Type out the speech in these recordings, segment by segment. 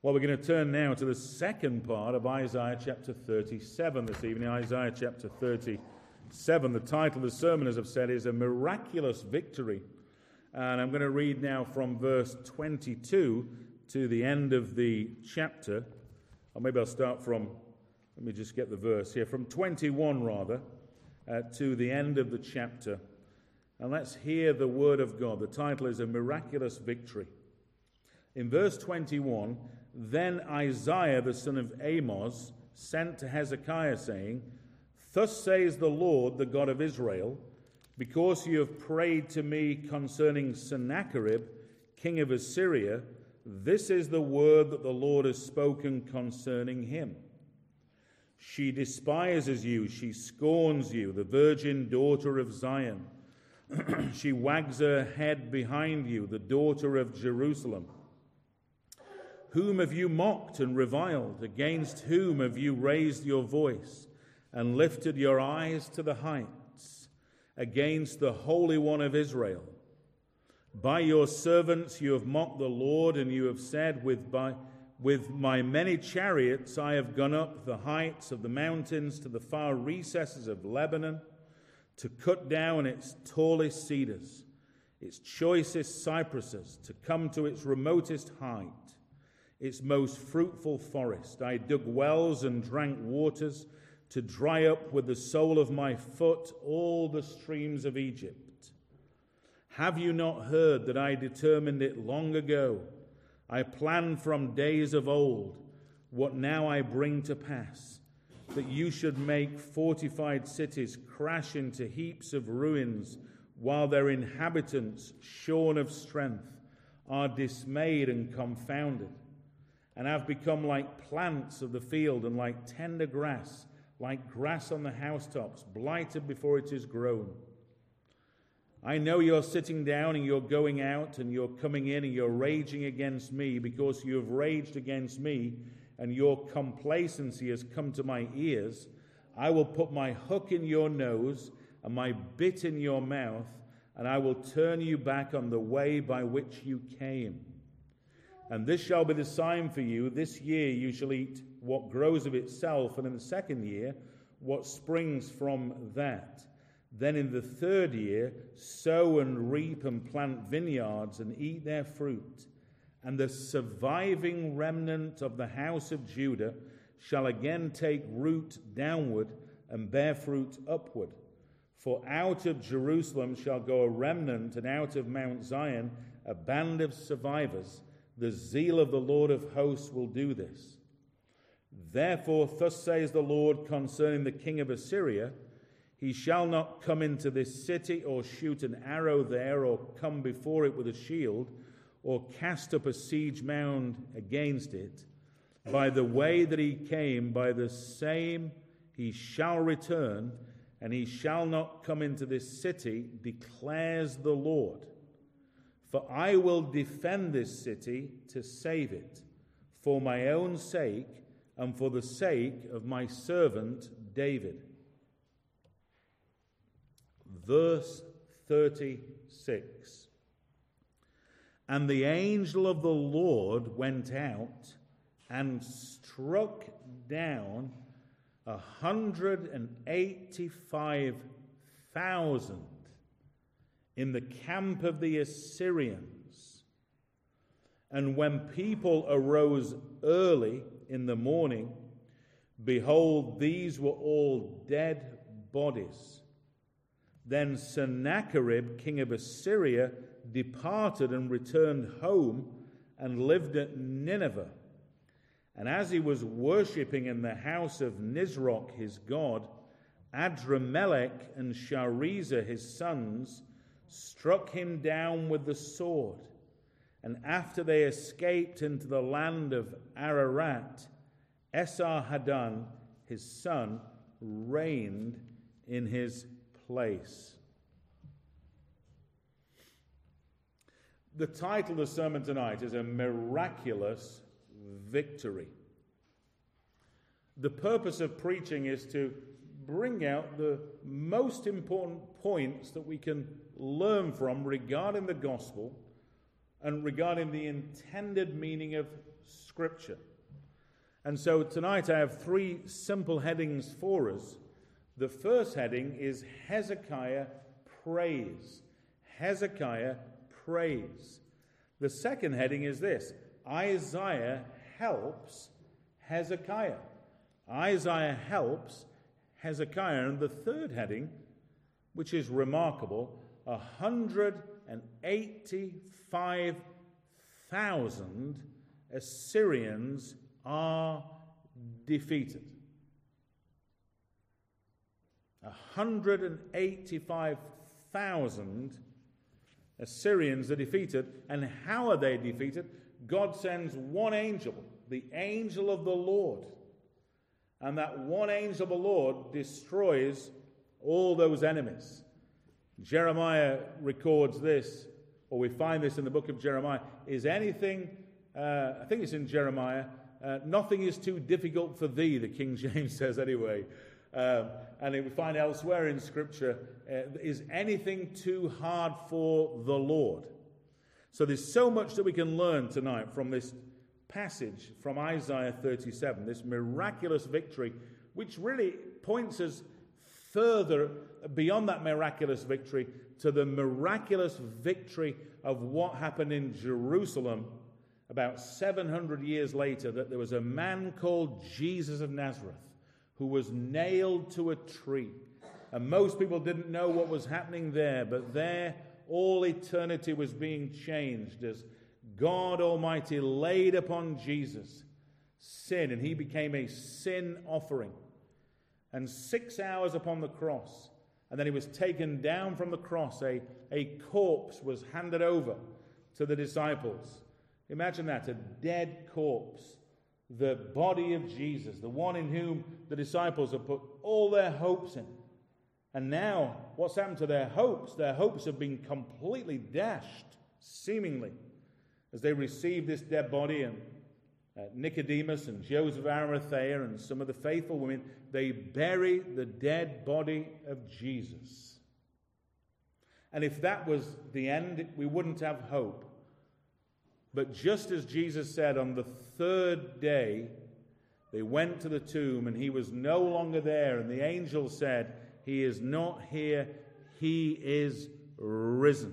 Well, we're going to turn now to the second part of Isaiah chapter 37 this evening. Isaiah chapter 37. The title of the sermon, as I've said, is A Miraculous Victory. And I'm going to read now from verse 22 to the end of the chapter. Or maybe I'll start from, let me just get the verse here, from 21 rather, uh, to the end of the chapter. And let's hear the word of God. The title is A Miraculous Victory. In verse 21, then Isaiah the son of Amos sent to Hezekiah, saying, Thus says the Lord, the God of Israel, because you have prayed to me concerning Sennacherib, king of Assyria, this is the word that the Lord has spoken concerning him. She despises you, she scorns you, the virgin daughter of Zion. she wags her head behind you, the daughter of Jerusalem. Whom have you mocked and reviled? Against whom have you raised your voice and lifted your eyes to the heights? Against the Holy One of Israel. By your servants you have mocked the Lord, and you have said, With, by, with my many chariots I have gone up the heights of the mountains to the far recesses of Lebanon to cut down its tallest cedars, its choicest cypresses, to come to its remotest height its most fruitful forest. I dug wells and drank waters to dry up with the sole of my foot all the streams of Egypt. Have you not heard that I determined it long ago? I planned from days of old what now I bring to pass that you should make fortified cities crash into heaps of ruins while their inhabitants, shorn of strength, are dismayed and confounded and have become like plants of the field and like tender grass, like grass on the housetops, blighted before it is grown. I know you're sitting down and you're going out and you're coming in and you're raging against me because you have raged against me and your complacency has come to my ears. I will put my hook in your nose and my bit in your mouth, and I will turn you back on the way by which you came. And this shall be the sign for you. This year you shall eat what grows of itself, and in the second year, what springs from that. Then in the third year, sow and reap and plant vineyards and eat their fruit. And the surviving remnant of the house of Judah shall again take root downward and bear fruit upward. For out of Jerusalem shall go a remnant, and out of Mount Zion a band of survivors the zeal of the Lord of hosts will do this. Therefore, thus says the Lord concerning the king of Assyria He shall not come into this city, or shoot an arrow there, or come before it with a shield, or cast up a siege mound against it. By the way that he came, by the same he shall return, and he shall not come into this city, declares the Lord. For I will defend this city to save it, for my own sake and for the sake of my servant David. Verse 36 And the angel of the Lord went out and struck down 185,000 in the camp of the Assyrians. And when people arose early in the morning, behold, these were all dead bodies. Then Sennacherib, king of Assyria, departed and returned home and lived at Nineveh. And as he was worshipping in the house of Nisroch, his god, Adrammelech and Sharezer, his sons, struck him down with the sword. And after they escaped into the land of Ararat, Esarhaddon, his son, reigned in his place. The title of the sermon tonight is A Miraculous Victory. The purpose of preaching is to bring out the most important points that we can learn from regarding the gospel and regarding the intended meaning of Scripture. And so tonight I have three simple headings for us. The first heading is Hezekiah prays. Hezekiah prays. The second heading is this Isaiah helps Hezekiah. Isaiah helps Hezekiah. And the third heading, which is remarkable, 185,000 Assyrians are defeated. 185,000 Assyrians are defeated. And how are they defeated? God sends one angel, the angel of the Lord. And that one angel of the Lord destroys all those enemies. Jeremiah records this, or we find this in the book of Jeremiah. Is anything, uh, I think it's in Jeremiah, uh, nothing is too difficult for thee, the King James says anyway. Um, and we find elsewhere in Scripture, uh, is anything too hard for the Lord? So there's so much that we can learn tonight from this passage from Isaiah 37, this miraculous victory, which really points us further beyond that miraculous victory to the miraculous victory of what happened in Jerusalem about 700 years later that there was a man called Jesus of Nazareth who was nailed to a tree. And most people didn't know what was happening there, but there all eternity was being changed as God Almighty laid upon Jesus sin, and he became a sin offering. And six hours upon the cross, and then he was taken down from the cross. A, a corpse was handed over to the disciples. Imagine that a dead corpse, the body of Jesus, the one in whom the disciples have put all their hopes in. And now, what's happened to their hopes? Their hopes have been completely dashed, seemingly, as they receive this dead body. And uh, Nicodemus and Joseph of Arimathea and some of the faithful women, they bury the dead body of Jesus. And if that was the end, we wouldn't have hope. But just as Jesus said, on the third day, they went to the tomb and he was no longer there. And the angel said, He is not here, he is risen.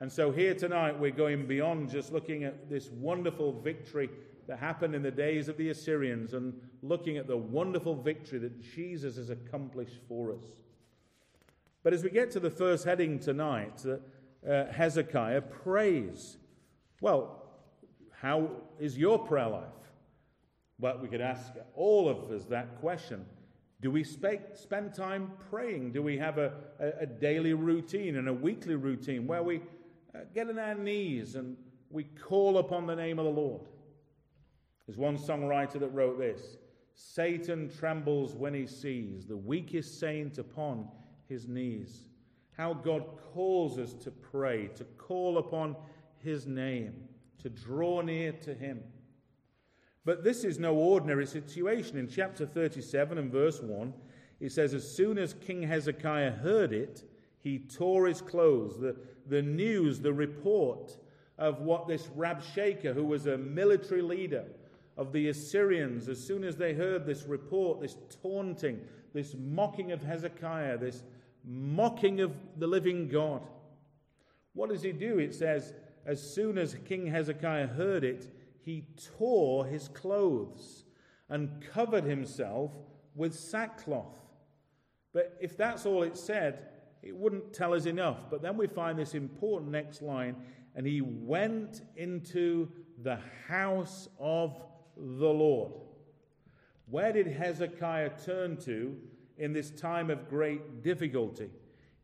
And so here tonight, we're going beyond just looking at this wonderful victory that happened in the days of the Assyrians and looking at the wonderful victory that Jesus has accomplished for us. But as we get to the first heading tonight, uh, Hezekiah prays. Well, how is your prayer life? Well, we could ask all of us that question. Do we spe- spend time praying? Do we have a, a, a, daily routine and a weekly routine where we Uh, get on our knees and we call upon the name of the Lord? There's one songwriter that wrote this Satan trembles when he sees the weakest saint upon his knees. How God calls us to pray, to call upon his name, to draw near to him. But this is no ordinary situation. In chapter 37 and verse 1, it says, As soon as King Hezekiah heard it, he tore his clothes. The, the news, the report of what this Rabshakeh, who was a military leader of the Assyrians, as soon as they heard this report, this taunting, this mocking of Hezekiah, this mocking of the living God, what does he do? It says, as soon as King Hezekiah heard it, he tore his clothes and covered himself with sackcloth. But if that's all it said, it wouldn't tell us enough. But then we find this important next line and he went into the house of the Lord. Where did Hezekiah turn to in this time of great difficulty?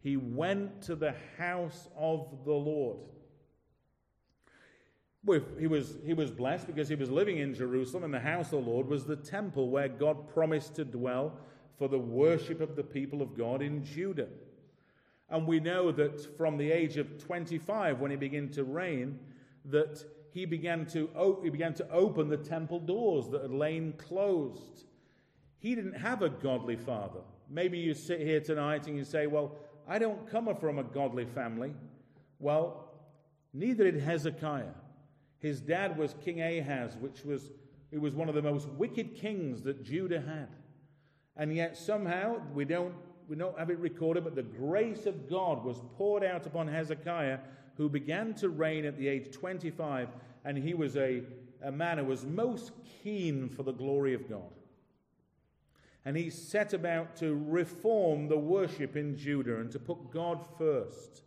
He went to the house of the Lord. He was, he was blessed because he was living in Jerusalem, and the house of the Lord was the temple where God promised to dwell for the worship of the people of God in Judah. And we know that from the age of 25, when he began to reign, that he began to, he began to open the temple doors that had lain closed. He didn't have a godly father. Maybe you sit here tonight and you say, Well, I don't come from a godly family. Well, Neither did Hezekiah. His dad was King Ahaz, which was, he was one of the most wicked kings that Judah had. And yet somehow we don't, we don't have it recorded, but the grace of God was poured out upon Hezekiah, who began to reign at the age 25, and he was a, a man who was most keen for the glory of God. And he set about to reform the worship in Judah and to put God first.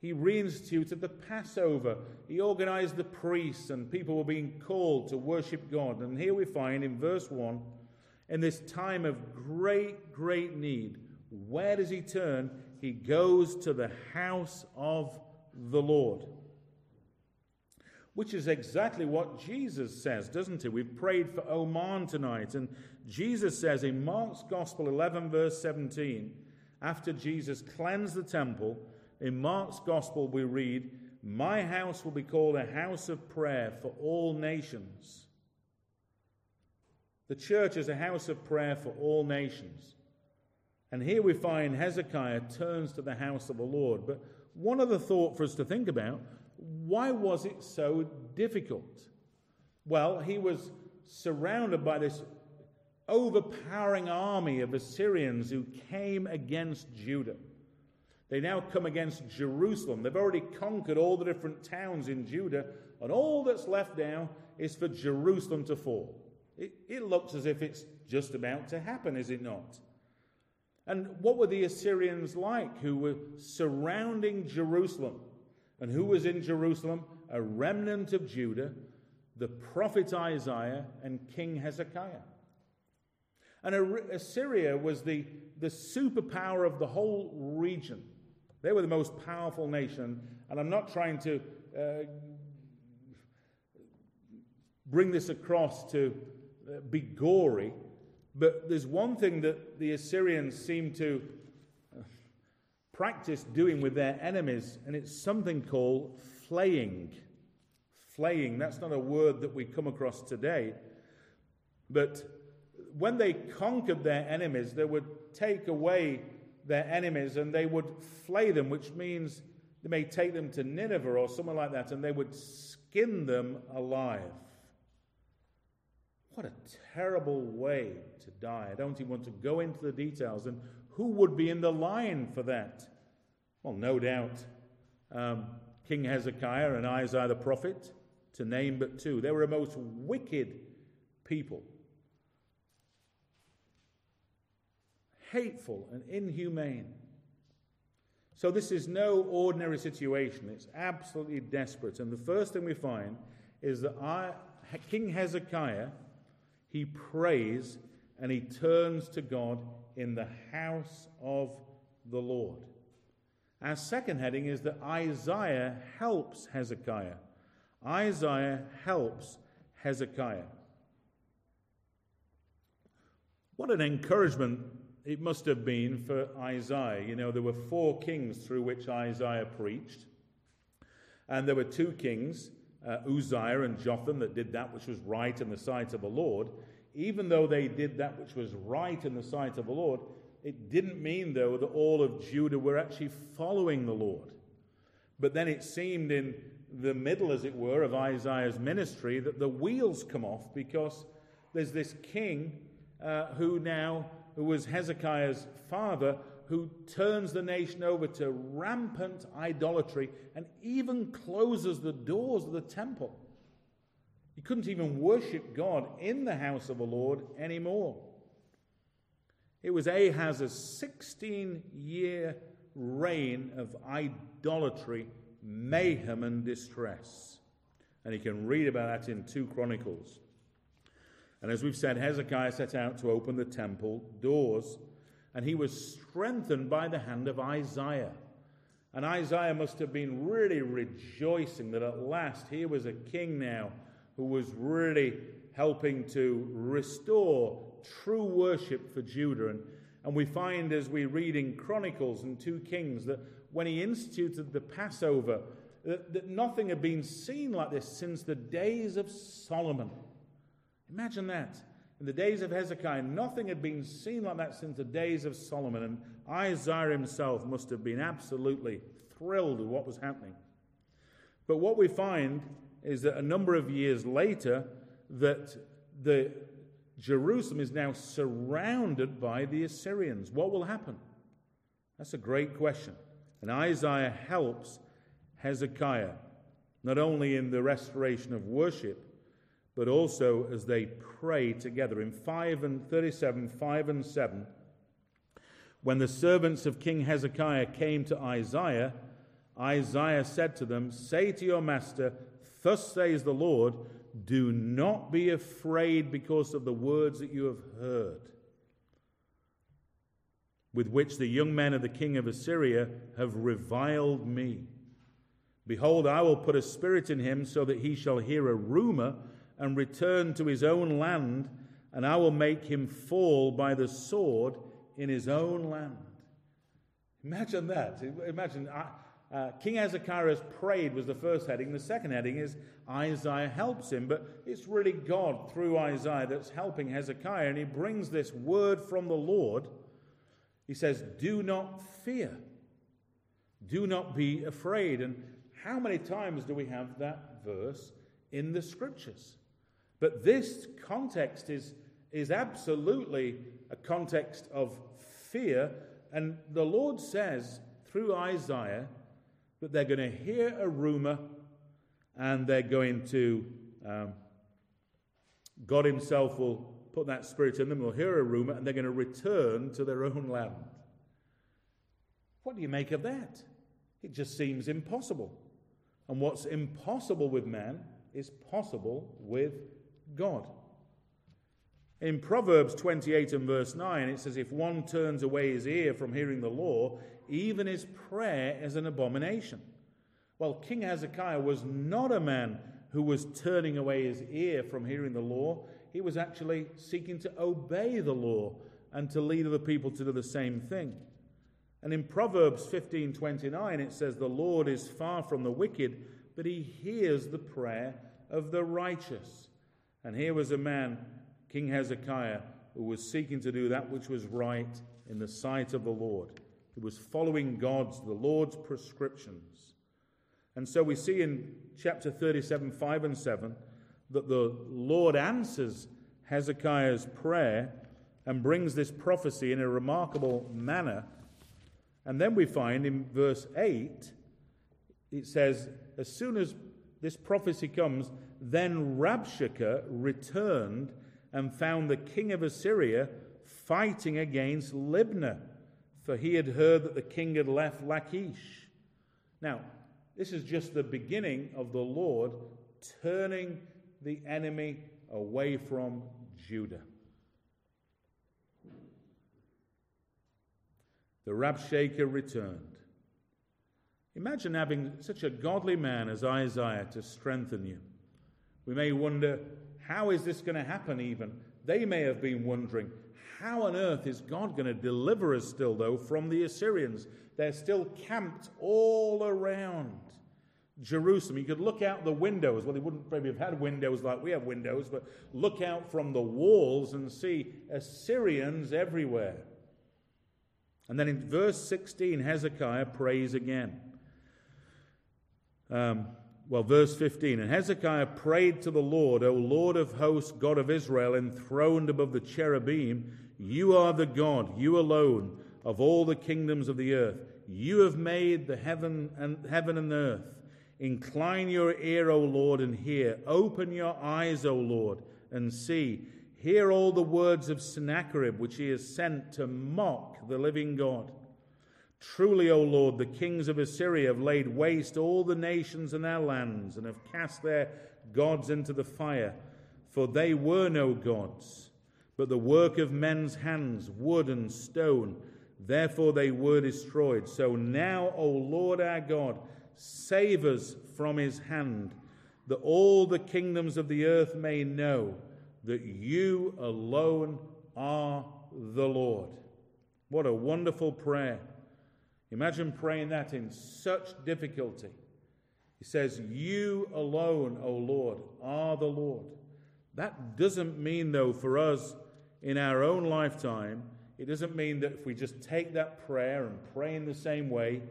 He reinstituted the Passover. He organized the priests, and people were being called to worship God. And here we find in verse 1 in this time of great, great need, where does he turn? He goes to the house of the Lord. Which is exactly what Jesus says, doesn't it? We've prayed for Oman tonight, and Jesus says in Mark's Gospel 11, verse 17, after Jesus cleansed the temple, in Mark's Gospel, we read, My house will be called a house of prayer for all nations. The church is a house of prayer for all nations. And here we find Hezekiah turns to the house of the Lord. But one other thought for us to think about why was it so difficult? Well, he was surrounded by this overpowering army of Assyrians who came against Judah. They now come against Jerusalem. They've already conquered all the different towns in Judah, and all that's left now is for Jerusalem to fall. It, it looks as if it's just about to happen, is it not? And what were the Assyrians like who were surrounding Jerusalem? And who was in Jerusalem? A remnant of Judah, the prophet Isaiah, and King Hezekiah. And Assyria was the, the superpower of the whole region. They were the most powerful nation. And I'm not trying to uh, bring this across to be gory, but there's one thing that the Assyrians seem to uh, practice doing with their enemies, and it's something called flaying. Flaying, that's not a word that we come across today. But when they conquered their enemies, they would take away their enemies and they would flay them, which means they may take them to Nineveh or somewhere like that, and they would skin them alive. What a terrible way to die. I don't even want to go into the details. And who would be in the line for that? Well, no doubt um, King Hezekiah and Isaiah the prophet, to name but two. They were a most wicked people. hateful and inhumane. So, this is no ordinary situation. It's absolutely desperate. And the first thing we find is that I, King Hezekiah, he prays and he turns to God in the house of the Lord. Our second heading is that Isaiah helps Hezekiah. Isaiah helps Hezekiah. What an encouragement it must have been for Isaiah. You know, there were four kings through which Isaiah preached, and there were two kings, uh, Uzziah and Jotham, that did that which was right in the sight of the Lord. Even though they did that which was right in the sight of the Lord, it didn't mean, though, that all of Judah were actually following the Lord. But then it seemed in the middle, as it were, of Isaiah's ministry that the wheels come off because there's this king uh, who now who was Hezekiah's father, who turns the nation over to rampant idolatry and even closes the doors of the temple. He couldn't even worship God in the house of the Lord anymore. It was Ahaz's 16 year reign of idolatry, mayhem, and distress. And you can read about that in 2 Chronicles. And as we've said, Hezekiah set out to open the temple doors, and he was strengthened by the hand of Isaiah. And Isaiah must have been really rejoicing that at last here was a king now who was really helping to restore true worship for Judah. And, and we find as we read in Chronicles and 2 Kings that when he instituted the Passover, that, that nothing had been seen like this since the days of Solomon. Imagine that. In the days of Hezekiah, nothing had been seen like that since the days of Solomon, and Isaiah himself must have been absolutely thrilled with what was happening. But what we find is that a number of years later, that the Jerusalem is now surrounded by the Assyrians. What will happen? That's a great question. And Isaiah helps Hezekiah, not only in the restoration of worship, but also as they pray together. In 5 and 37, 5 and 7, when the servants of King Hezekiah came to Isaiah, Isaiah said to them, Say to your master, Thus says the Lord, do not be afraid because of the words that you have heard, with which the young men of the king of Assyria have reviled me. Behold, I will put a spirit in him so that he shall hear a rumor and return to his own land, and I will make him fall by the sword in his own land. Imagine that. Imagine uh, King Hezekiah has prayed was the first heading. The second heading is Isaiah helps him, but it's really God through Isaiah that's helping Hezekiah, and he brings this word from the Lord. He says, Do not fear, do not be afraid. And how many times do we have that verse in the scriptures? But this context is, is absolutely a context of fear, and the Lord says through Isaiah, that they're going to hear a rumor and they're going to, um, God Himself will put that spirit in them, they'll hear a rumor, and they're going to return to their own land. What do you make of that? It just seems impossible. And what's impossible with man is possible with God. In Proverbs 28 and verse 9, it says, If one turns away his ear from hearing the law, even his prayer is an abomination. Well, King Hezekiah was not a man who was turning away his ear from hearing the law. He was actually seeking to obey the law and to lead other people to do the same thing. And in Proverbs 15:29 it says the Lord is far from the wicked, but he hears the prayer of the righteous. And here was a man, King Hezekiah, who was seeking to do that which was right in the sight of the Lord. He was following God's, the Lord's prescriptions. And so we see in chapter 37, 5 and 7, that the Lord answers Hezekiah's prayer and brings this prophecy in a remarkable manner. And then we find in verse 8, it says, As soon as this prophecy comes, then Rabshakeh returned and found the king of Assyria fighting against Libnah for he had heard that the king had left Lachish. Now, this is just the beginning of the Lord turning the enemy away from Judah. The Rabshakeh returned. Imagine having such a godly man as Isaiah to strengthen you. We may wonder, how is this going to happen, even? They may have been wondering, how on earth is God going to deliver us still, though, from the Assyrians? They're still camped all around Jerusalem. You could look out the windows. Well, they wouldn't maybe have had windows like we have windows, but look out from the walls and see Assyrians everywhere. And then in verse 16, Hezekiah prays again. Um, well, verse 15 And Hezekiah prayed to the Lord, O Lord of hosts, God of Israel, enthroned above the cherubim, you are the God, you alone, of all the kingdoms of the earth. You have made the heaven and heaven and earth. Incline your ear, O Lord, and hear. Open your eyes, O Lord, and see. Hear all the words of Sennacherib, which he has sent to mock the living God. Truly, O Lord, the kings of Assyria have laid waste all the nations and their lands, and have cast their gods into the fire, for they were no gods but the work of men's hands, wood and stone. Therefore they were destroyed. So now, O Lord our God, save us from his hand, that all the kingdoms of the earth may know that you alone are the Lord. What a wonderful prayer. Imagine praying that in such difficulty. He says, You alone, O Lord, are the Lord. That doesn't mean, though, for us in our own lifetime, it doesn't mean that if we just take that prayer and pray in the same way,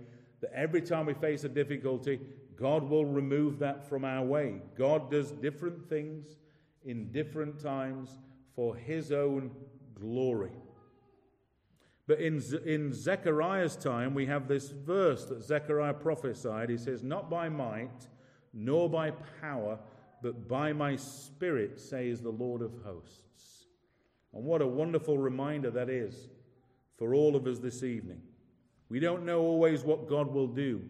that every time we face a difficulty, God will remove that from our way. God does different things in different times for his own glory. But in, in Zechariah's time, we have this verse that Zechariah prophesied. He says, Not by might, nor by power, but by my spirit, says the Lord of hosts. And what a wonderful reminder that is for all of us this evening. We don't know always what God will do,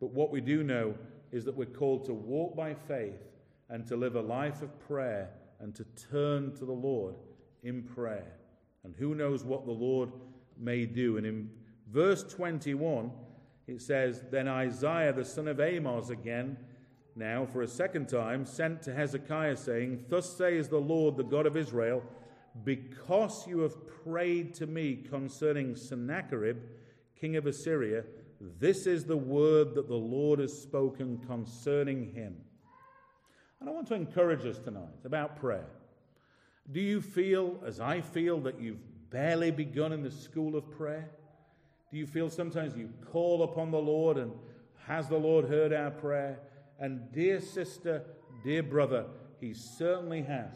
but what we do know is that we're called to walk by faith and to live a life of prayer and to turn to the Lord in prayer. And who knows what the Lord may do. And in verse 21, it says, Then Isaiah the son of Amos again, now for a second time, sent to Hezekiah, saying, Thus says the Lord, the God of Israel, because you have prayed to me concerning Sennacherib, king of Assyria, this is the word that the Lord has spoken concerning him. And I want to encourage us tonight about prayer. Do you feel, as I feel, that you've barely begun in the school of prayer? Do you feel sometimes you call upon the Lord and has the Lord heard our prayer? And dear sister, dear brother, He certainly has.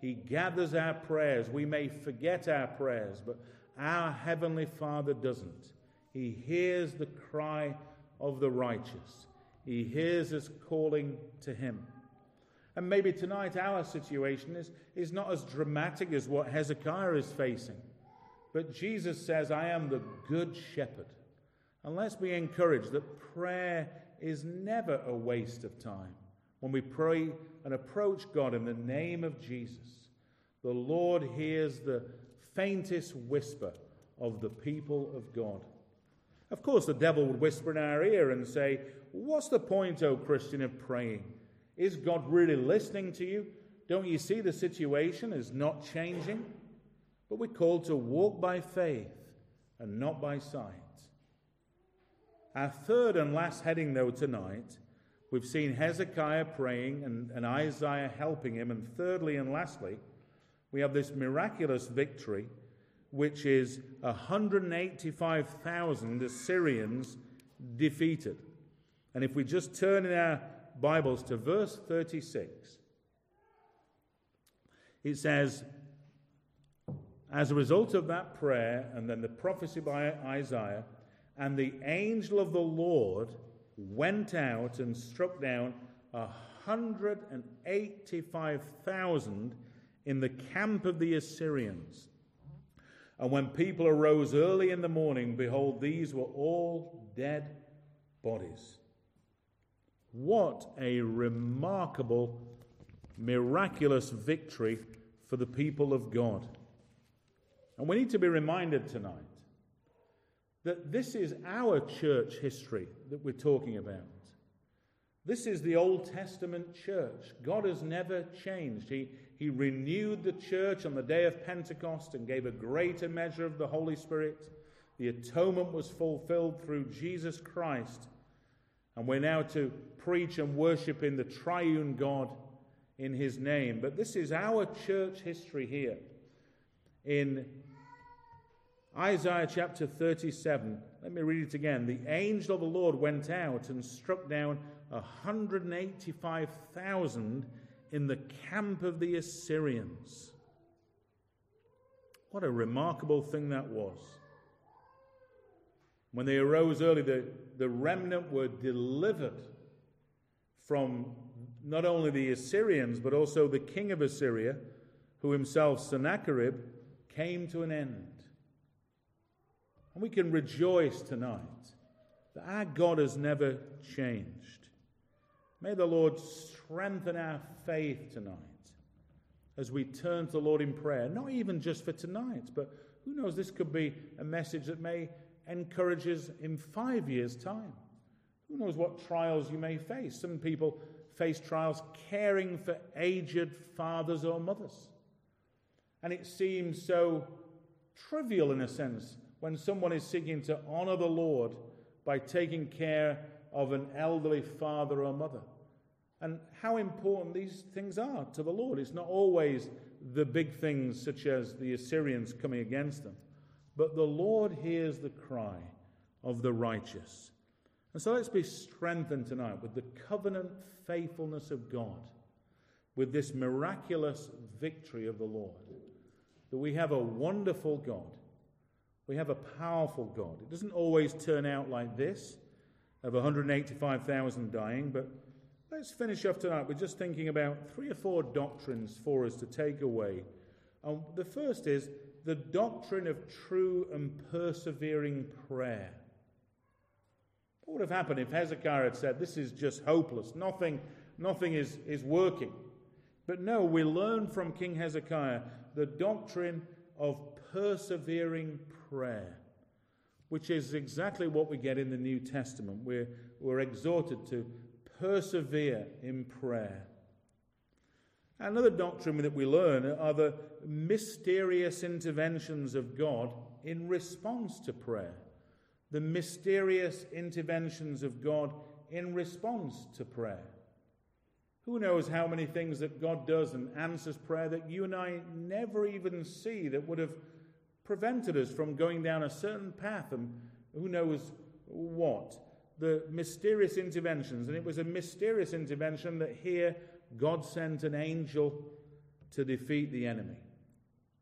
He gathers our prayers. We may forget our prayers, but our Heavenly Father doesn't. He hears the cry of the righteous, He hears us calling to Him. And maybe tonight our situation is, is not as dramatic as what Hezekiah is facing. But Jesus says, I am the good shepherd. And let's be encouraged that prayer is never a waste of time. When we pray and approach God in the name of Jesus, the Lord hears the faintest whisper of the people of God. Of course, the devil would whisper in our ear and say, What's the point, O Christian, of praying? Is God really listening to you? Don't you see the situation is not changing? But we're called to walk by faith and not by sight. Our third and last heading, though, tonight, we've seen Hezekiah praying and, and Isaiah helping him. And thirdly and lastly, we have this miraculous victory, which is 185,000 Assyrians defeated. And if we just turn in our Bibles to verse 36, it says, as a result of that prayer, and then the prophecy by Isaiah, and the angel of the Lord went out and struck down 185,000 in the camp of the Assyrians. And when people arose early in the morning, behold, these were all dead bodies. What a remarkable, miraculous victory for the people of God. And we need to be reminded tonight that this is our church history that we're talking about. This is the Old Testament church. God has never changed. He, he renewed the church on the day of Pentecost and gave a greater measure of the Holy Spirit. The atonement was fulfilled through Jesus Christ. And we're now to preach and worship in the triune God in his name. But this is our church history here in Isaiah chapter 37. Let me read it again. The angel of the Lord went out and struck down 185,000 in the camp of the Assyrians. What a remarkable thing that was. When they arose early, the, the remnant were delivered from not only the Assyrians, but also the king of Assyria, who himself, Sennacherib, came to an end. And we can rejoice tonight that our God has never changed. May the Lord strengthen our faith tonight as we turn to the Lord in prayer, not even just for tonight, but who knows, this could be a message that may encourage us in five years' time. Who knows what trials you may face? Some people face trials caring for aged fathers or mothers. And it seems so trivial in a sense when someone is seeking to honor the Lord by taking care of an elderly father or mother. And how important these things are to the Lord. It's not always the big things, such as the Assyrians coming against them, but the Lord hears the cry of the righteous. And so let's be strengthened tonight with the covenant faithfulness of God, with this miraculous victory of the Lord. That we have a wonderful God, we have a powerful God. It doesn't always turn out like this of 185,000 dying, but let's finish off tonight We're just thinking about three or four doctrines for us to take away. And the first is the doctrine of true and persevering prayer. What would have happened if Hezekiah had said, This is just hopeless, nothing, nothing is, is working? But no, we learn from King Hezekiah the doctrine of persevering prayer, which is exactly what we get in the New Testament. We're, we're exhorted to persevere in prayer. Another doctrine that we learn are the mysterious interventions of God in response to prayer the mysterious interventions of God in response to prayer. Who knows how many things that God does and answers prayer that you and I never even see that would have prevented us from going down a certain path and who knows what. The mysterious interventions. And it was a mysterious intervention that here God sent an angel to defeat the enemy.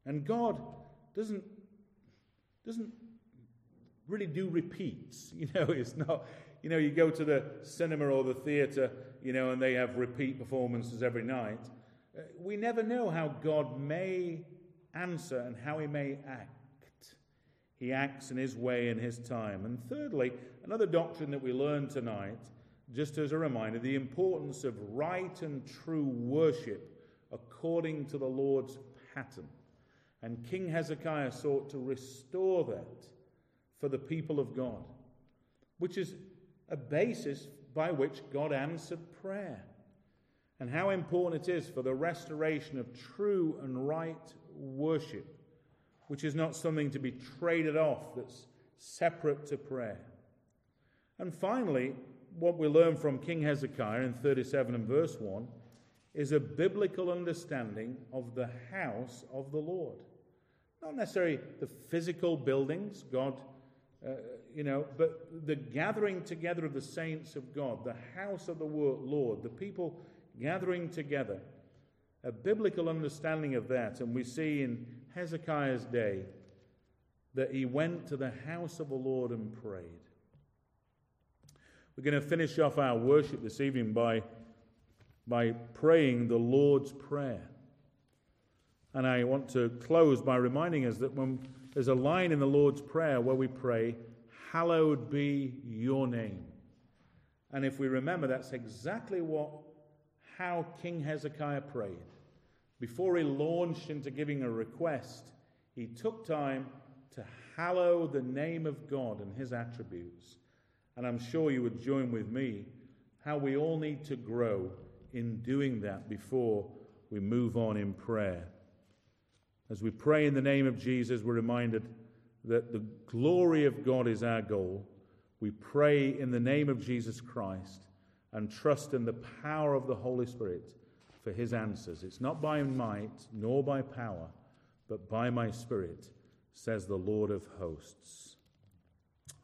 And God doesn't, doesn't really do repeats. You know, it's not, you know, you go to the cinema or the theatre, you know, and they have repeat performances every night. Uh, we never know how God may answer and how he may act. He acts in his way in his time. And thirdly, another doctrine that we learn tonight, just as a reminder, the importance of right and true worship according to the Lord's pattern. And King Hezekiah sought to restore that for the people of God, which is a basis by which God answered prayer. And how important it is for the restoration of true and right worship, which is not something to be traded off, that's separate to prayer. And finally, what we learn from King Hezekiah in 37 and verse 1 is a biblical understanding of the house of the Lord. Not necessarily the physical buildings, God uh, you know, but the gathering together of the saints of God, the house of the Lord, the people gathering together, a biblical understanding of that. And we see in Hezekiah's day that he went to the house of the Lord and prayed. We're going to finish off our worship this evening by, by praying the Lord's Prayer. And I want to close by reminding us that when there's a line in the Lord's Prayer where we pray, Hallowed be your name. And if we remember, that's exactly what how King Hezekiah prayed. Before he launched into giving a request, he took time to hallow the name of God and his attributes. And I'm sure you would join with me how we all need to grow in doing that before we move on in prayer. As we pray in the name of Jesus, we're reminded that the glory of God is our goal. We pray in the name of Jesus Christ and trust in the power of the Holy Spirit for his answers. It's not by might nor by power, but by my Spirit, says the Lord of hosts.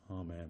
Amen.